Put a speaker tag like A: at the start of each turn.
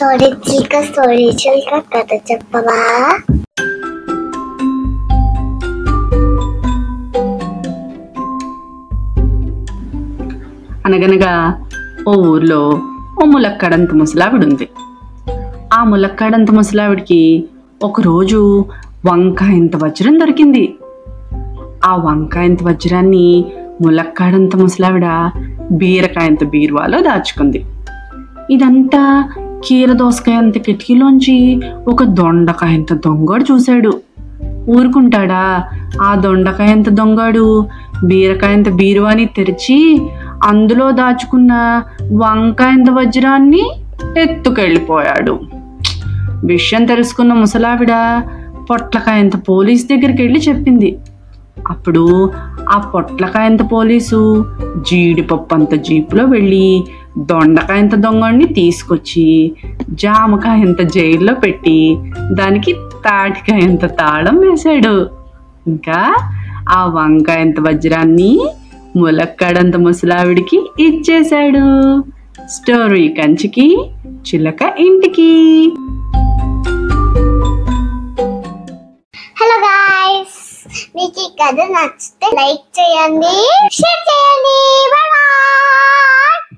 A: Story చిల్క story చిల్క కథ చెప్పవా?
B: అనగనగా ఓ ఊర్లో ఓ ములక్కాడంత ముసలావిడ ఉంది ఆ ములక్కాడంత ముసలావిడికి ఒకరోజు వంకాయంత వజ్రం దొరికింది. ఆ వంకాయంత వజ్రాన్ని ములక్కాడంత ముసలావిడ బీరకాయంత బీరువాలో దాచుకుంది. ఇదంతా కీర దోసకాయంత కిటికీలోంచి ఒక దొండకాయంత దొంగడు చూశాడు. ఊరుకుంటాడా? ఆ దొండకాయంత దొంగడు బీరకాయంత బీరువాని తెరిచి అందులో దాచుకున్న వంకాయంత వజ్రాన్ని ఎత్తుకెళ్ళిపోయాడు. విషయం తెలుసుకున్న ముసలావిడ పొట్లకాయంత పోలీస్ దగ్గరికి వెళ్ళి చెప్పింది. అప్పుడు ఆ పొట్లకాయంత పోలీసు జీడిపప్పు అంత జీపులో వెళ్ళి దొండకాయ ఇంత దొంగని తీసుకొచ్చి జామకాయ ఇంత జైల్లో పెట్టి దానికి తాటికాయ ఇంత తాళం వేశాడు. ఇంకా ఆ వంకాయ ఇంత వజ్రాన్ని ములక్కాడంత ముసలావిడికి ఇచ్చేశాడు. స్టోరీ కంచికి చిలక ఇంటికి.
A: హలో గాయస్ మీకు ఈ కథ నచ్చితే లైక్ చేయండి షేర్